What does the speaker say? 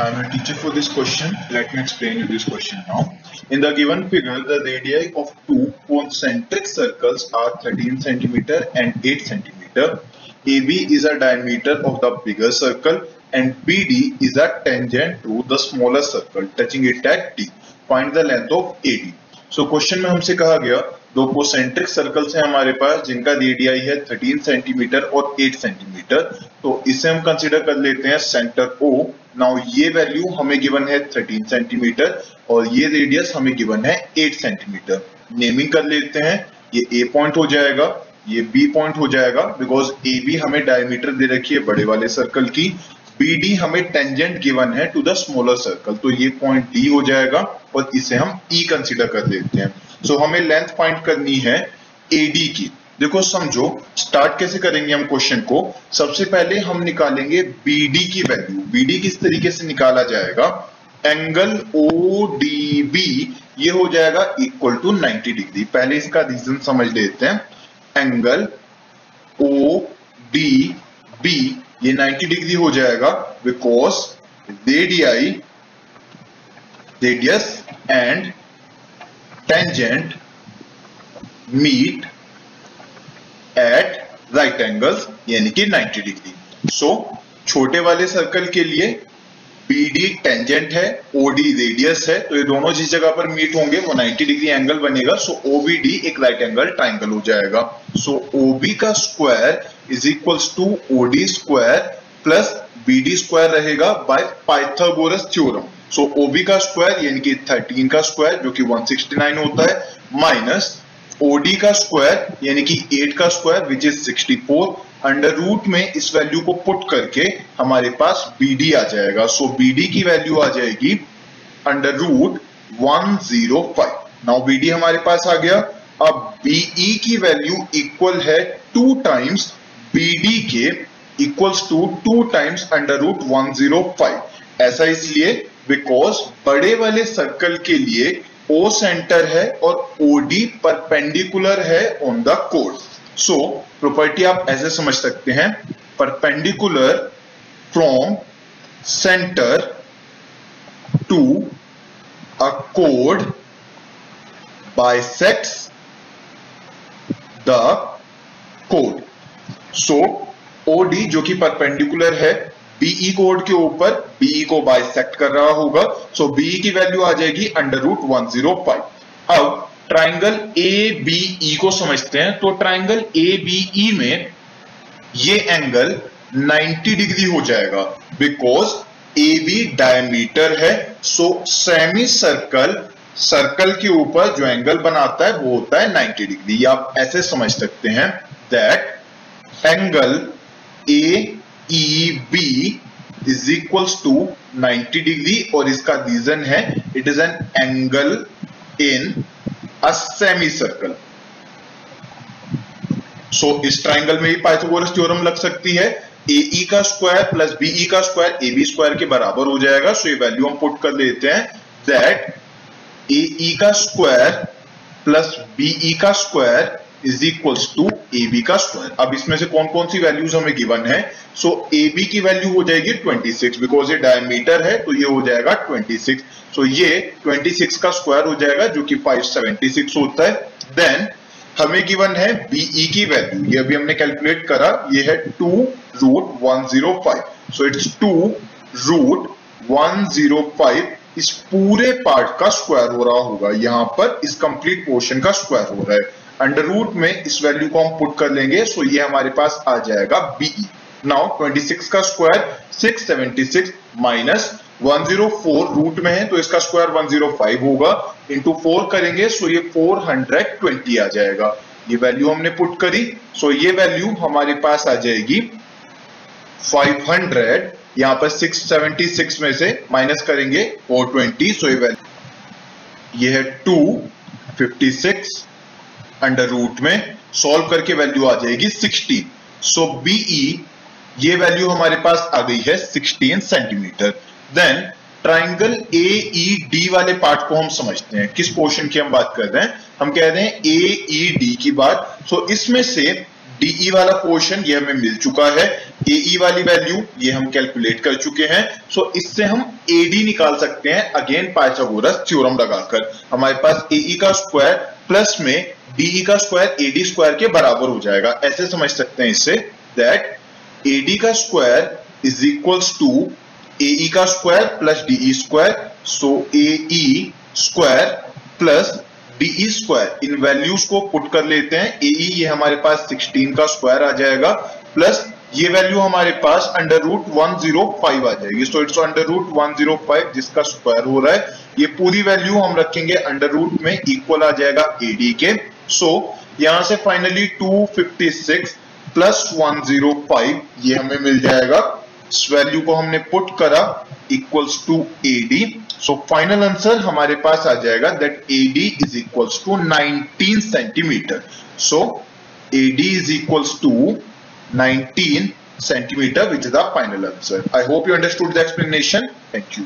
I am a teacher for this question. Let me explain you this question now. In the given figure, the radii of two concentric circles are 13 centimeter and 8 centimeter. AB is a diameter of the bigger circle and BD is a tangent to the smaller circle touching it at D. Find the length of AD. So question में हमसे कहा गया दो concentric circles हैं हमारे पास, जिनका radii है 13 centimetre और 8 सेंटीमीटर तो इसे हम कंसीडर कर लेते हैं सेंटर ओ नाउ ये वैल्यू हमें गिवन है 13 सेंटीमीटर और ये रेडियस हमें गिवन है 8 सेंटीमीटर नेमिंग कर लेते हैं, ये ए पॉइंट हो जाएगा, ये बी पॉइंट हो जाएगा बिकॉज़ ए बी हमें डायमीटर दे रखी है बड़े वाले सर्कल की। बी डी हमें टेंजेंट गिवन है टू द स्मॉलर सर्कल तो ये पॉइंट डी हो जाएगा और इसे हम ई e कंसीडर कर लेते हैं। सो so, हमें लेंथ फाइंड करनी है एडी की। देखो समझो स्टार्ट कैसे करेंगे हम क्वेश्चन को? सबसे पहले हम निकालेंगे बीडी की वैल्यू बीडी किस तरीके से निकाला जाएगा? एंगल ओ डी बी ये हो जाएगा इक्वल टू 90 डिग्री पहले इसका रीजन समझ लेते हैं। एंगल ओ डी बी ये 90 डिग्री हो जाएगा because radii radius and tangent meet at right angles यानी कि 90 डिग्री सो छोटे वाले सर्कल के लिए BD टेंजेंट है OD रेडियस है तो ये दोनों जिस जगह पर मीट होंगे, वो 90 डिग्री एंगल बनेगा। सो OBD एक राइट एंगल ट्राइंगल हो जाएगा। सो OB का square is equals to OD square plus BD square रहेगा by Pythagoras theorem so OB का स्क्वायर यानी कि 13 का स्क्वायर जो कि 169 होता है माइनस OD का स्क्वायर यानी कि 8 का square which is 64 under root में इस वैल्यू को पुट करके हमारे पास BD आ जाएगा। सो so, BD की वैल्यू आ जाएगी अंडर रूट 105 नाउ BD हमारे पास आ गया। अब BE की वैल्यू इक्वल है टू टाइम्स BD के equals to two times under root 105 ऐसा इसलिए बिकॉज़ बड़े वाले सर्कल के लिए ओ सेंटर है और ओडी परपेंडिकुलर है on the code so property आप ऐसे समझ सकते हैं perpendicular from centre to a code bisects the code so OD जो कि परपेंडिकुलर है बीई कोड e के ऊपर बीई e को बाइसेक्ट कर रहा होगा सो बीई की वैल्यू आ जाएगी under root one zero five अब ट्राइंगल ए बीई को समझते हैं तो ट्राइंगल ए बीई में ये एंगल 90 डिग्री हो जाएगा बिकॉज़ ए बी डायमीटर है सो सेमी सर्कल सर्कल के ऊपर जो एंगल बनाता है, वो होता है 90 डिग्री आप ऐसे समझ सकते हैं that angle A B is equals to 90 degree और इसका रीजन है it is an angle in a semicircle so इस ट्राइंगल में भी पाइथागोरस थ्योरम लग सकती है। ई का स्क्वायर प्लस बीई का स्क्वायर ए बी स्क्वायर के बराबर हो जाएगा। सो ये वैल्यू हम पुट कर लेते हैं दैट ई का स्क्वायर प्लस बीई का square is equals to A B का स्क्वायर अब इसमें से कौन कौन सी वैल्यूज़ हमें गिवन है? सो ए बी की वैल्यू हो जाएगी 26 बिकॉज़ ये डायमीटर है तो ये हो जाएगा 26 सो so, ये 26 का स्क्वायर हो जाएगा जो कि 576 होता है. देन हमें गिवन है बीई e की वैल्यू ये अभी हमने कैलकुलेट करा. ये है two root one zero five so it's two root one zero five इस पूरे पार्ट का स्क्वायर हो रहा होगा. यहाँ पर इस कंप्लीट पोर्शन का स्क्वायर हो रहा है. अंडर रूट में इस वैल्यू को हम पुट कर लेंगे, सो ये हमारे पास आ जाएगा बीई नाउ 26 का स्क्वायर 676 माइनस 104 रूट में है तो इसका स्क्वायर 105 होगा इंटू फोर करेंगे, सो ये 420 आ जाएगा। ये वैल्यू हमने पुट करी, सो ये वैल्यू हमारे पास आ जाएगी 500 यहाँ पर 676 में से माइनस करेंगे 420 सो ये वैल्यू ये है 256 अंडर रूट में सॉल्व करके वैल्यू आ जाएगी 60 सो बीई ये वैल्यू हमारे पास आ गई है 16 centimetre then triangle A E D वाले पार्ट को हम समझते हैं। किस पोर्शन की हम बात कर रहे हैं? हम कह रहे हैं ए ई डी की बात। सो so, इसमें से डीई वाला पोर्शन ये हमें मिल चुका है। एई वाली वैल्यू ये हम कैलकुलेट कर चुके हैं। सो so, इससे हम एडी निकाल सकते हैं। अगेन पाइथागोरस थ्योरम लगाकर। हमारे पास एई का स्क्वायर प्लस में डीई का स्क्वायर एडी स्क्वायर के बराबर हो जाएगा। ऐसे समझ सकते हैं इससे दैट एडी का square is equals to AE का square plus DE square so AE square plus DE square इन वैल्यूज़ को पुट कर लेते हैं। एई ये हमारे पास 16 का स्क्वायर आ जाएगा प्लस ये वैल्यू हमारे पास under root one zero five आ जाएगी। So it's under root one zero five जिसका स्क्वायर हो रहा है। ये पूरी वैल्यू हम रखेंगे अंडर रूट में इक्वल आ जाएगा एडी के। सो so, यहाँ से फाइनली 256 प्लस 105 ये हमें मिल जाएगा। इस वैल्यू को हमने पुट करा equals to AD so final answer हमारे पास आ जाएगा that AD is equals to 19 centimetre so AD is equals to 19 centimeter which is the final answer i hope you understood the explanation thank you